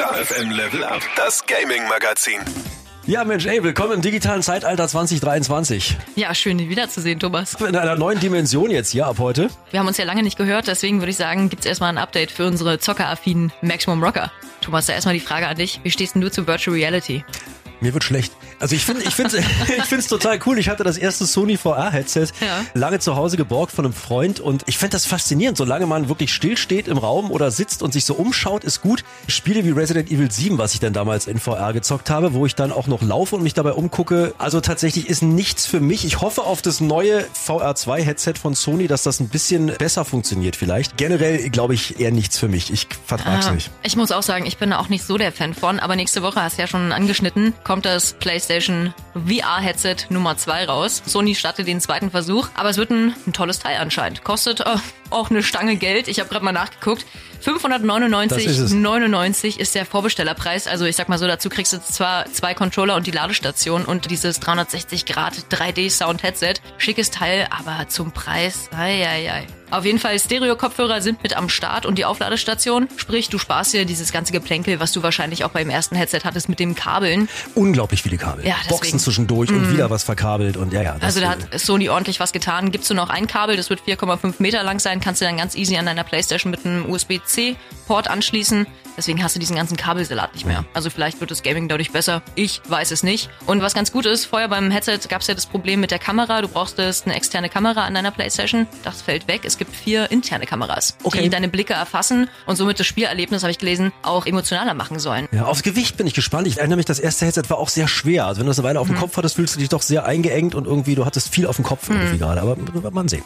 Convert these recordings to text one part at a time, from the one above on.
Star FM Level Up, das Gaming Magazin. Ja, Mensch, ey, willkommen im digitalen Zeitalter 2023. Ja, schön, dich wiederzusehen, Thomas. In einer neuen Dimension jetzt hier ab heute. Wir haben uns ja lange nicht gehört, deswegen würde ich sagen, gibt's erstmal ein Update für unsere zockeraffinen Maximum Rocker. Thomas, da erstmal die Frage an dich. Wie stehst denn du zu Virtual Reality? Mir wird schlecht. Also ich finde, ich finde, ich finde es total cool. Ich hatte das erste Sony VR-Headset Ja. lange zu Hause geborgt von einem Freund und ich finde das faszinierend. Solange man wirklich still steht im Raum oder sitzt und sich so umschaut, ist gut. Spiele wie Resident Evil 7, was ich dann damals in VR gezockt habe, wo ich dann auch noch laufe und mich dabei umgucke. Also tatsächlich ist nichts für mich. Ich hoffe auf das neue VR2-Headset von Sony, dass das ein bisschen besser funktioniert vielleicht. Generell glaube ich eher nichts für mich. Ich vertrag's Ah, nicht. Ich muss auch sagen, ich bin da auch nicht so der Fan von, aber nächste Woche hast du ja schon angeschnitten, kommt das PlayStation VR-Headset Nummer 2 raus. Sony startet den zweiten Versuch, aber es wird ein, ein tolles Teil anscheinend. Kostet äh, auch eine Stange Geld. Ich habe gerade mal nachgeguckt. Das ist es. 599,99 ist der Vorbestellerpreis. Also ich sag mal so, dazu kriegst du zwar zwei Controller und die Ladestation und dieses 360 Grad 3D Sound Headset. Schickes Teil, aber zum Preis, ei, ei, ei. Auf jeden Fall, Stereo-Kopfhörer sind mit am Start und die Aufladestation. Sprich, du sparst dir dieses ganze Geplänkel, was du wahrscheinlich auch beim ersten Headset hattest mit dem Kabeln. Unglaublich viele Kabel. Ja, deswegen. Boxen zwischendurch und wieder was verkabelt und ja, ja. das- Also da hat Sony ordentlich was getan. Gibst du noch ein Kabel, das wird 4,5 Meter lang sein, kannst du dann ganz easy an deiner Playstation mit einem USB-C-Port anschließen. Deswegen hast du diesen ganzen Kabelsalat nicht mehr. Also vielleicht wird das Gaming dadurch besser. Ich weiß es nicht. Und was ganz gut ist, vorher beim Headset gab es ja das Problem mit der Kamera. Du brauchtest eine externe Kamera an deiner Playstation. Das fällt weg. Es gibt vier interne Kameras, Okay. die deine Blicke erfassen und somit das Spielerlebnis, habe ich gelesen, auch emotionaler machen sollen. Ja, aufs Gewicht bin ich gespannt. Ich erinnere mich, das erste Headset war auch sehr schwer. Also wenn du das eine Weile auf Mhm. dem Kopf hattest, fühlst du dich doch sehr eingeengt und irgendwie, du hattest viel auf dem Kopf Mhm. irgendwie gerade. Aber wird man sehen.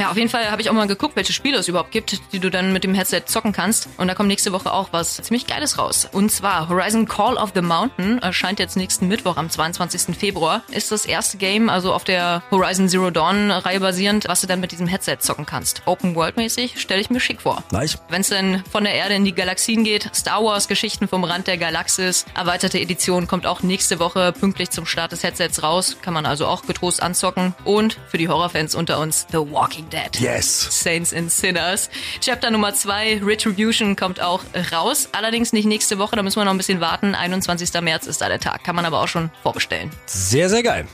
Ja, auf jeden Fall habe ich auch mal geguckt, welche Spiele es überhaupt gibt, die du dann mit dem Headset zocken kannst. Und da kommt nächste Woche auch was ziemlich Geiles raus. Und zwar Horizon Call of the Mountain erscheint jetzt nächsten Mittwoch am 22. Februar. Ist das erste Game, also auf der Horizon Zero Dawn Reihe basierend, was du dann mit diesem Headset zocken kannst. Open World mäßig stelle ich mir schick vor. Nice. Wenn es dann von der Erde in die Galaxien geht, Star Wars Geschichten vom Rand der Galaxis, erweiterte Edition kommt auch nächste Woche pünktlich zum Start des Headsets raus, kann man also auch getrost anzocken und für die Horrorfans unter uns The Walking Dead. Yes. Saints and Sinners. Chapter Nummer 2, Retribution, kommt auch raus. Allerdings nicht nächste Woche, da müssen wir noch ein bisschen warten. 21. März ist da der Tag. Kann man aber auch schon vorbestellen. Sehr, sehr geil.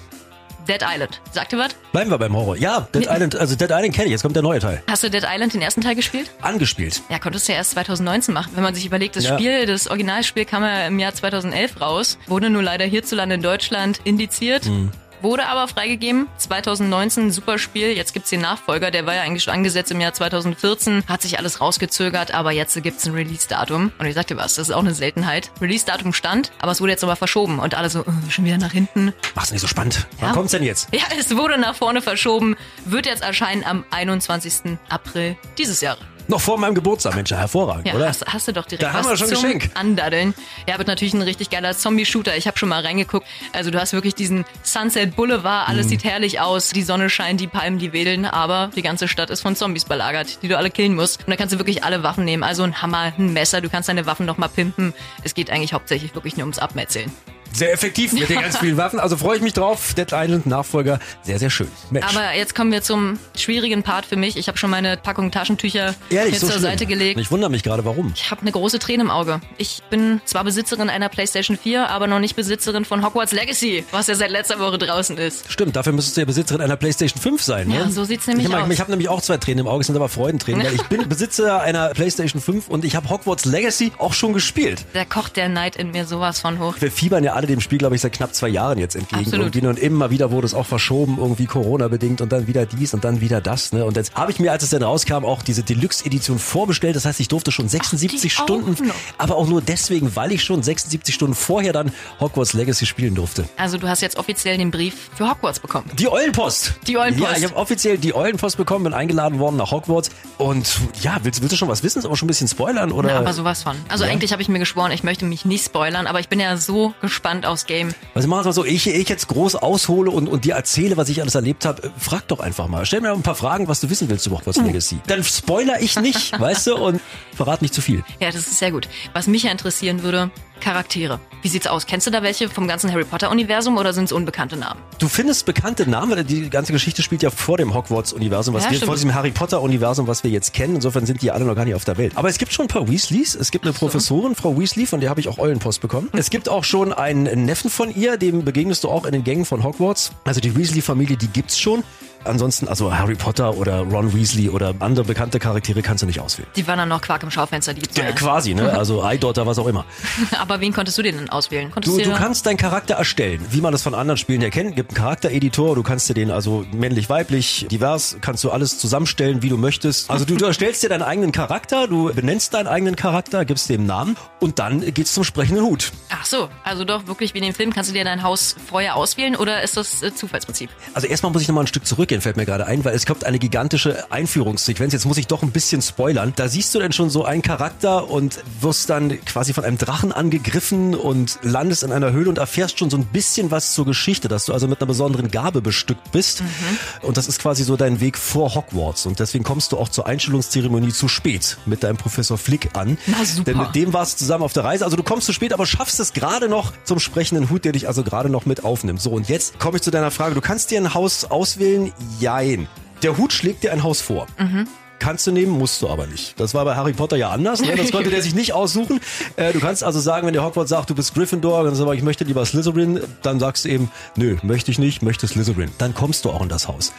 Dead Island. Sagt ihr was? Bleiben wir beim Horror. Ja, Dead Island, also Dead Island kenne ich. Jetzt kommt der neue Teil. Hast du Dead Island den ersten Teil gespielt? Angespielt. Ja, konntest du ja erst 2019 machen. Wenn man sich überlegt, das Ja. Spiel, das Originalspiel kam ja im Jahr 2011 raus, wurde nur leider hierzulande in Deutschland indiziert. Mhm. Wurde aber freigegeben. 2019, super Spiel. Jetzt gibt's den Nachfolger. Der war ja eigentlich schon angesetzt im Jahr 2014. Hat sich alles rausgezögert, aber jetzt gibt's ein Release-Datum. Und ich sagte was, das ist auch eine Seltenheit. Release-Datum stand, aber es wurde jetzt aber verschoben. Und alle so, äh, schon wieder nach hinten. Mach's nicht so spannend. Wann Ja. kommt's denn jetzt? Ja, es wurde nach vorne verschoben. Wird jetzt erscheinen am 21. April dieses Jahres. Noch vor meinem Geburtstag, Mensch, hervorragend, Ja, oder? hast, hast du doch direkt Da haben wir schon zum Geschenk. Andaddeln. Ja, wird natürlich ein richtig geiler Zombie-Shooter. Ich habe schon mal reingeguckt. Also du hast wirklich diesen Sunset Boulevard, alles Mhm. sieht herrlich aus, die Sonne scheint, die Palmen, die wedeln, aber die ganze Stadt ist von Zombies belagert, die du alle killen musst. Und da kannst du wirklich alle Waffen nehmen. Also ein Hammer, ein Messer, du kannst deine Waffen noch mal pimpen. Es geht eigentlich hauptsächlich wirklich nur ums Abmetzeln. Sehr effektiv mit den ganz vielen Waffen. Also freue ich mich drauf. Dead Island Nachfolger. Sehr, sehr schön. Mensch. Aber jetzt kommen wir zum schwierigen Part für mich. Ich habe schon meine Packung Taschentücher Ehrlich, mir so zur schlimm. Seite gelegt. Ich wundere mich gerade, warum. Ich habe eine große Träne im Auge. Ich bin zwar Besitzerin einer PlayStation 4, aber noch nicht Besitzerin von Hogwarts Legacy, was ja seit letzter Woche draußen ist. Stimmt, dafür müsstest du ja Besitzerin einer PlayStation 5 sein. Ne? Ja, so sieht's nämlich ich hab- aus. Ich habe nämlich auch zwei Tränen im Auge, es sind aber Freudentränen, ich bin Besitzer einer PlayStation 5 und ich habe Hogwarts Legacy auch schon gespielt. Da kocht der Neid in mir sowas von hoch. Wir fiebern ja alle dem Spiel, glaube ich, seit knapp zwei Jahren jetzt entgegen. Und immer wieder wurde es auch verschoben, irgendwie Corona-bedingt und dann wieder dies und dann wieder das. Ne? Und jetzt habe ich mir, als es dann rauskam, auch diese Deluxe-Edition vorbestellt. Das heißt, ich durfte schon 76 auch Stunden, noch. aber auch nur deswegen, weil ich schon 76 Stunden vorher dann Hogwarts Legacy spielen durfte. Also du hast jetzt offiziell den Brief für Hogwarts bekommen. Die Eulenpost. Die Eulenpost. Ja, ich habe offiziell die Eulenpost bekommen, bin eingeladen worden nach Hogwarts. Und ja, willst, willst du schon was wissen? Aber schon ein bisschen spoilern? Oder? Na, aber sowas von. Also Ja. eigentlich habe ich mir geschworen, ich möchte mich nicht spoilern, aber ich bin ja so gespannt aufs Game. Also machen wir so, ich, ich jetzt groß aushole und, und dir erzähle, was ich alles erlebt habe, frag doch einfach mal. Stell mir ein paar Fragen, was du wissen willst zu Hogwarts Legacy. Dann spoiler ich nicht, weißt du, und verrat nicht zu viel. Ja, das ist sehr gut. Was mich ja interessieren würde, Charaktere. Wie sieht's aus? Kennst du da welche vom ganzen Harry Potter-Universum oder sind es unbekannte Namen? Du findest bekannte Namen, weil die ganze Geschichte spielt ja vor dem Hogwarts-Universum, was Ja, wir stimmt. vor diesem Harry Potter-Universum, was wir jetzt kennen. Insofern sind die alle noch gar nicht auf der Welt. Aber es gibt schon ein paar Weasleys. Es gibt eine Professorin, Frau Weasley, von der habe ich auch Eulenpost bekommen. Es gibt auch schon einen Neffen von ihr, dem begegnest du auch in den Gängen von Hogwarts. Also die Weasley-Familie, die gibt's schon. Ansonsten, also Harry Potter oder Ron Weasley oder andere bekannte Charaktere kannst du nicht auswählen. Die waren dann noch Quark im Schaufenster, die gibt's Ja, quasi, ne? Also Eidaughter, was auch immer. Aber wen konntest du denn denn auswählen? Konntest Du, du kannst deinen Charakter erstellen, wie man das von anderen Spielen ja kennt. Gibt einen Charaktereditor, du kannst dir den also männlich, weiblich, divers, kannst du alles zusammenstellen, wie du möchtest. Also du, du erstellst dir deinen eigenen Charakter, du benennst deinen eigenen Charakter, gibst dem Namen und dann geht's zum sprechenden Hut. Ach so, also doch wirklich wie in dem Film, kannst du dir dein Haus vorher auswählen oder ist das äh, Zufallsprinzip? Also erstmal muss ich nochmal ein Stück zurückgehen, fällt mir gerade ein, weil es kommt eine gigantische Einführungssequenz. Jetzt muss ich doch ein bisschen spoilern. Da siehst du denn schon so einen Charakter und wirst dann quasi von einem Drachen angegriffen und landest in einer Höhle und erfährst schon so ein bisschen was zur Geschichte, dass du also mit einer besonderen Gabe bestückt bist. Und das ist quasi so dein Weg vor Hogwarts. Und deswegen kommst du auch zur Einstellungszeremonie zu spät mit deinem Professor Flick an. Na, super. Denn mit dem warst du zusammen auf der Reise. Also du kommst zu spät, aber schaffst es gerade noch zum sprechenden Hut, der dich also gerade noch mit aufnimmt. So, und jetzt komme ich zu deiner Frage. Du kannst dir ein Haus auswählen? Jein. Der Hut schlägt dir ein Haus vor. Kannst du nehmen, musst du aber nicht. Das war bei Harry Potter ja anders. Ne? Das konnte der sich nicht aussuchen. Äh, du kannst also sagen, wenn der Hogwarts sagt, du bist Gryffindor, dann sagst du, ich möchte lieber Slytherin, dann sagst du eben, nö, möchte ich nicht, möchte Slytherin. Dann kommst du auch in das Haus.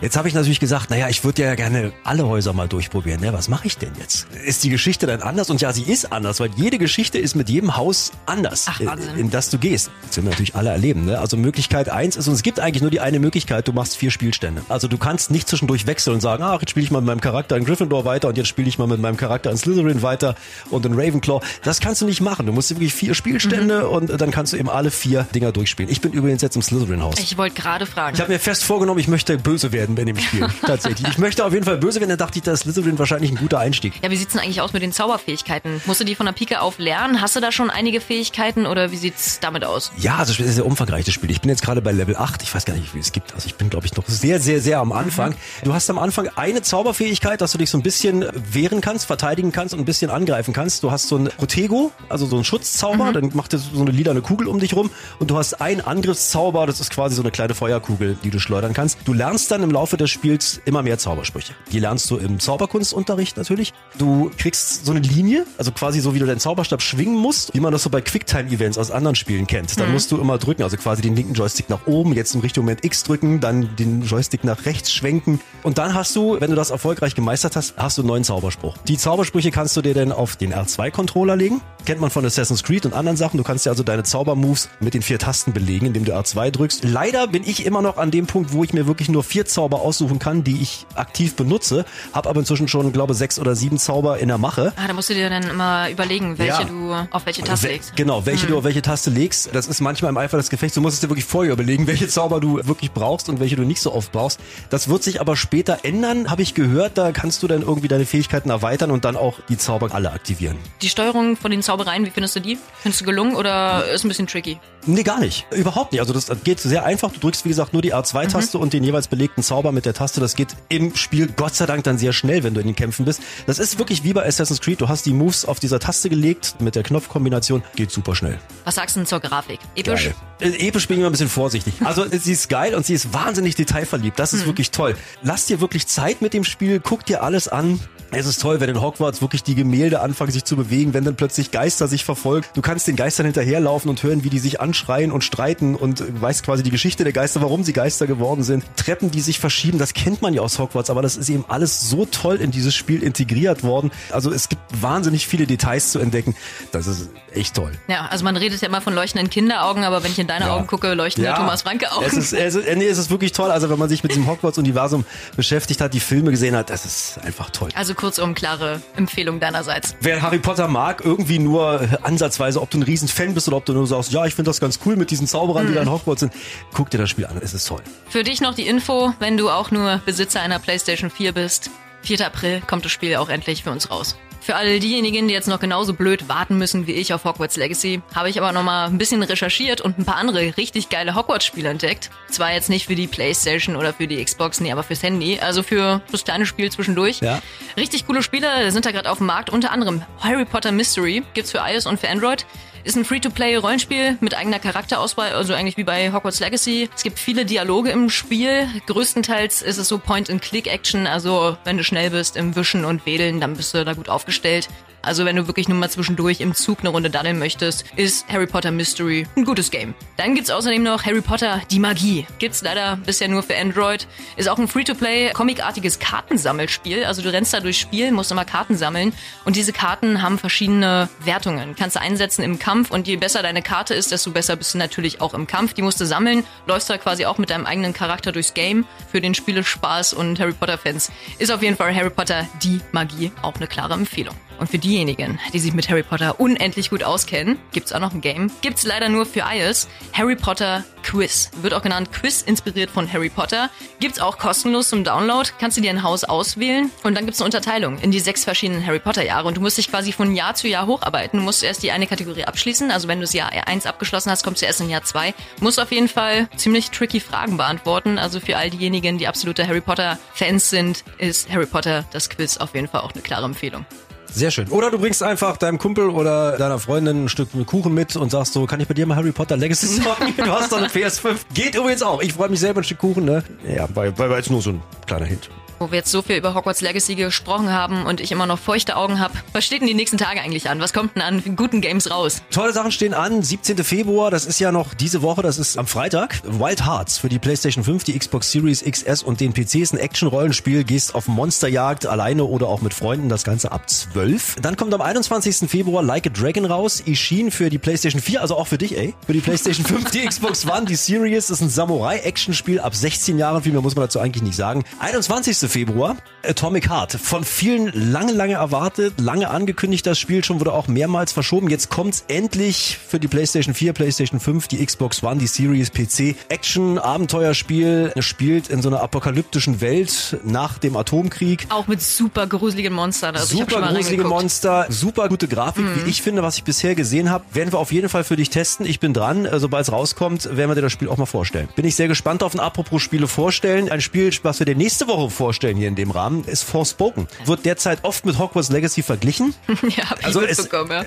Jetzt habe ich natürlich gesagt, naja, ich würde ja gerne alle Häuser mal durchprobieren. Ne? Was mache ich denn jetzt? Ist die Geschichte dann anders? Und ja, sie ist anders, weil jede Geschichte ist mit jedem Haus anders, Ach, in, Wahnsinn. in das du gehst. Das werden wir natürlich alle erleben. Ne? Also Möglichkeit eins ist, und es gibt eigentlich nur die eine Möglichkeit, du machst vier Spielstände. Also du kannst nicht zwischendurch wechseln und sagen, ach, jetzt spiele ich mal mit meinem Charakter in Gryffindor weiter und jetzt spiele ich mal mit meinem Charakter in Slytherin weiter und in Ravenclaw. Das kannst du nicht machen. Du musst wirklich vier Spielstände und dann kannst du eben alle vier Dinger durchspielen. Ich bin übrigens jetzt im Slytherin-Haus. Ich wollte gerade fragen. Ich habe mir fest vorgenommen, ich möchte böse werden bei dem Spiel. Tatsächlich. Ich möchte auf jeden Fall böse werden. Dann dachte ich, da ist Slytherin wahrscheinlich ein guter Einstieg. ja, wie sieht's denn eigentlich aus mit den Zauberfähigkeiten? Musst du die von der Pike auf lernen? Hast du da schon einige Fähigkeiten oder wie sieht's damit aus? Ja, also das ist ein sehr umfangreiches Spiel. Ich bin jetzt gerade bei Level 8. Ich weiß gar nicht, wie viel es gibt. Also ich bin, glaube ich, noch sehr, sehr, sehr am Anfang. Du hast am Anfang eine Zauberfähigkeit, dass du dich so ein bisschen wehren kannst, verteidigen kannst und ein bisschen angreifen kannst. Du hast so ein Protego, also so ein Schutzzauber, dann macht es so eine lilane Kugel um dich rum und du hast einen Angriffszauber, das ist quasi so eine kleine Feuerkugel, die du schleudern kannst. Du lernst dann im Laufe des Spiels immer mehr Zaubersprüche. Die lernst du im Zauberkunstunterricht natürlich. Du kriegst so eine Linie, also quasi so, wie du deinen Zauberstab schwingen musst, wie man das so bei Quicktime-Events aus anderen Spielen kennt. Dann musst du immer drücken, also quasi den linken Joystick nach oben, jetzt in Richtung Moment X drücken, dann den Joystick nach rechts schwenken. Und dann hast du, wenn du das erfolgreich gemeistert hast, hast du einen neuen Zauberspruch. Die Zaubersprüche kannst du dir dann auf den R2-Controller legen. Kennt man von Assassin's Creed und anderen Sachen. Du kannst dir also deine Zaubermoves mit den vier Tasten belegen, indem du R2 drückst. Leider bin ich immer noch an dem Punkt, wo ich mir wirklich nur vier Zauber aussuchen kann, die ich aktiv benutze. Hab aber inzwischen schon, glaube sechs oder sieben Zauber in der Mache. Ah, da musst du dir dann immer überlegen, welche Ja. du auf welche Taste legst. Genau, welche Hm. du auf welche Taste legst. Das ist manchmal im Eifer des Gefechts. Du musst es dir wirklich vorher überlegen, welche Zauber du wirklich brauchst und welche du nicht so oft brauchst. Das wird sich aber später ändern, habe ich gehört. Da kannst du dann irgendwie deine Fähigkeiten erweitern und dann auch die Zauber alle aktivieren. Die Steuerung von den Zaubereien, wie findest du die? Findest du gelungen oder ist ein bisschen tricky? Nee, gar nicht. Überhaupt nicht. Also das geht sehr einfach. Du drückst, wie gesagt, nur die R2-Taste und den jeweils belegten Zauber mit der Taste. Das geht im Spiel Gott sei Dank dann sehr schnell, wenn du in den Kämpfen bist. Das ist wirklich wie bei Assassin's Creed. Du hast die Moves auf dieser Taste gelegt mit der Knopfkombination. Geht super schnell. Was sagst du denn zur Grafik? Episch? Geil. Äh, Episch bin ich immer ein bisschen vorsichtig. Also sie ist geil und sie ist wahnsinnig detailverliebt. Das ist wirklich toll. Lass dir wirklich Zeit mit dem Spiel, guck dir alles an. Es ist toll, wenn in Hogwarts wirklich die Gemälde anfangen sich zu bewegen, wenn dann plötzlich Geister sich verfolgen. Du kannst den Geistern hinterherlaufen und hören, wie die sich anschreien und streiten und weißt quasi die Geschichte der Geister, warum sie Geister geworden sind. Treppen, die sich verschieben, das kennt man ja aus Hogwarts, aber das ist eben alles so toll in dieses Spiel integriert worden. Also es gibt wahnsinnig viele Details zu entdecken. Das ist echt toll. Ja, also man redet ja immer von leuchtenden Kinderaugen, aber wenn ich in deine Ja. Augen gucke, leuchten ja. Thomas Franke Augen. Es ist, es ist, nee, es ist wirklich toll. Also wenn man sich mit diesem Hogwarts-Universum beschäftigt hat, die Filme gesehen hat, das ist einfach toll. also kurzum, klare Empfehlung deinerseits. Wer Harry Potter mag, irgendwie nur ansatzweise, ob du ein Riesenfan bist oder ob du nur sagst, ja, ich finde das ganz cool mit diesen Zauberern, die da in Hogwarts sind, guck dir das Spiel an, es ist toll. Für dich noch die Info, wenn du auch nur Besitzer einer PlayStation 4 bist. 4. April kommt das Spiel auch endlich für uns raus. Für all diejenigen, die jetzt noch genauso blöd warten müssen wie ich auf Hogwarts Legacy, habe ich aber noch mal ein bisschen recherchiert und ein paar andere richtig geile Hogwarts-Spiele entdeckt. Zwar jetzt nicht für die Playstation oder für die Xbox, nee, aber fürs Handy, also für das kleine Spiel zwischendurch. Ja. Richtig coole Spiele sind da gerade auf dem Markt, unter anderem Harry Potter Mystery, gibt's für iOS und für Android. Ist ein Free-to-Play-Rollenspiel mit eigener Charakterauswahl, also eigentlich wie bei Hogwarts Legacy. Es gibt viele Dialoge im Spiel. Größtenteils ist es so Point-and-Click-Action, also wenn du schnell bist im Wischen und Wedeln, dann bist du da gut aufgestellt. Also wenn du wirklich nur mal zwischendurch im Zug eine Runde daddeln möchtest, ist Harry Potter Mystery ein gutes Game. Dann gibt's außerdem noch Harry Potter Die Magie. Gibt's leider bisher nur für Android. Ist auch ein Free-to-Play, comicartiges Kartensammelspiel. Also du rennst da durchs Spiel, musst immer Karten sammeln. Und diese Karten haben verschiedene Wertungen. Kannst du einsetzen im Kampf und je besser deine Karte ist, desto besser bist du natürlich auch im Kampf. Die musst du sammeln, läufst da quasi auch mit deinem eigenen Charakter durchs Game. Für den Spielespaß und Harry Potter-Fans ist auf jeden Fall Harry Potter Die Magie auch eine klare Empfehlung. Und für diejenigen, die sich mit Harry Potter unendlich gut auskennen, gibt's auch noch ein Game. Gibt's leider nur für iOS. Harry Potter Quiz. Wird auch genannt Quiz, inspiriert von Harry Potter. Gibt's auch kostenlos zum Download. Kannst du dir ein Haus auswählen. Und dann gibt's eine Unterteilung in die sechs verschiedenen Harry Potter Jahre. Und du musst dich quasi von Jahr zu Jahr hocharbeiten. Du musst erst die eine Kategorie abschließen. Also wenn du das Jahr 1 abgeschlossen hast, kommst du erst in Jahr 2. Musst auf jeden Fall ziemlich tricky Fragen beantworten. Also für all diejenigen, die absolute Harry Potter Fans sind, ist Harry Potter das Quiz auf jeden Fall auch eine klare Empfehlung. Sehr schön. Oder du bringst einfach deinem Kumpel oder deiner Freundin ein Stück Kuchen mit und sagst so, kann ich bei dir mal Harry Potter Legacy zocken? Du hast doch eine PS5. Geht übrigens auch. Ich freue mich selber ein Stück Kuchen, ne? Ja, weil, weil jetzt nur so ein kleiner Hint wo wir jetzt so viel über Hogwarts Legacy gesprochen haben und ich immer noch feuchte Augen habe. Was steht denn die nächsten Tage eigentlich an? Was kommt denn an guten Games raus? Tolle Sachen stehen an. 17. Februar, das ist ja noch diese Woche, das ist am Freitag. Wild Hearts für die PlayStation 5, die Xbox Series XS und den PC ist ein Action-Rollenspiel. Gehst auf Monsterjagd alleine oder auch mit Freunden. Das Ganze ab 12. Dann kommt am 21. Februar Like a Dragon raus. Ishin für die PlayStation 4, also auch für dich, ey. Für die PlayStation 5, die Xbox One, die Series. Ist ein Samurai-Action-Spiel ab 16 Jahren. Viel mehr muss man dazu eigentlich nicht sagen. 21. Februar Atomic Heart. Von vielen lange, lange erwartet, lange angekündigt das Spiel schon, wurde auch mehrmals verschoben. Jetzt kommt's endlich für die PlayStation 4, PlayStation 5, die Xbox One, die Series PC. Action, Abenteuerspiel. Es spielt in so einer apokalyptischen Welt nach dem Atomkrieg. Auch mit super gruseligen Monstern. Also super gruselige Monster, super gute Grafik, mhm. wie ich finde, was ich bisher gesehen habe. Werden wir auf jeden Fall für dich testen. Ich bin dran. Äh, Sobald es rauskommt, werden wir dir das Spiel auch mal vorstellen. Bin ich sehr gespannt auf ein Apropos Spiele vorstellen. Ein Spiel, was wir dir nächste Woche vorstellen hier in dem Rahmen, ist Forspoken. Wird derzeit oft mit Hogwarts Legacy verglichen. ja, hab ich also es, ja.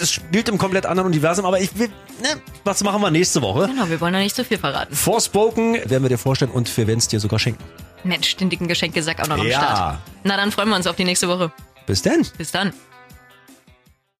es spielt im komplett anderen Universum, aber ich will, ne, was machen wir nächste Woche? Genau, wir wollen ja nicht so viel verraten. Forspoken werden wir dir vorstellen und wir werden es dir sogar schenken. Mensch, den dicken Geschenkesack auch noch am ja. Start. Na, dann freuen wir uns auf die nächste Woche. Bis dann. Bis dann.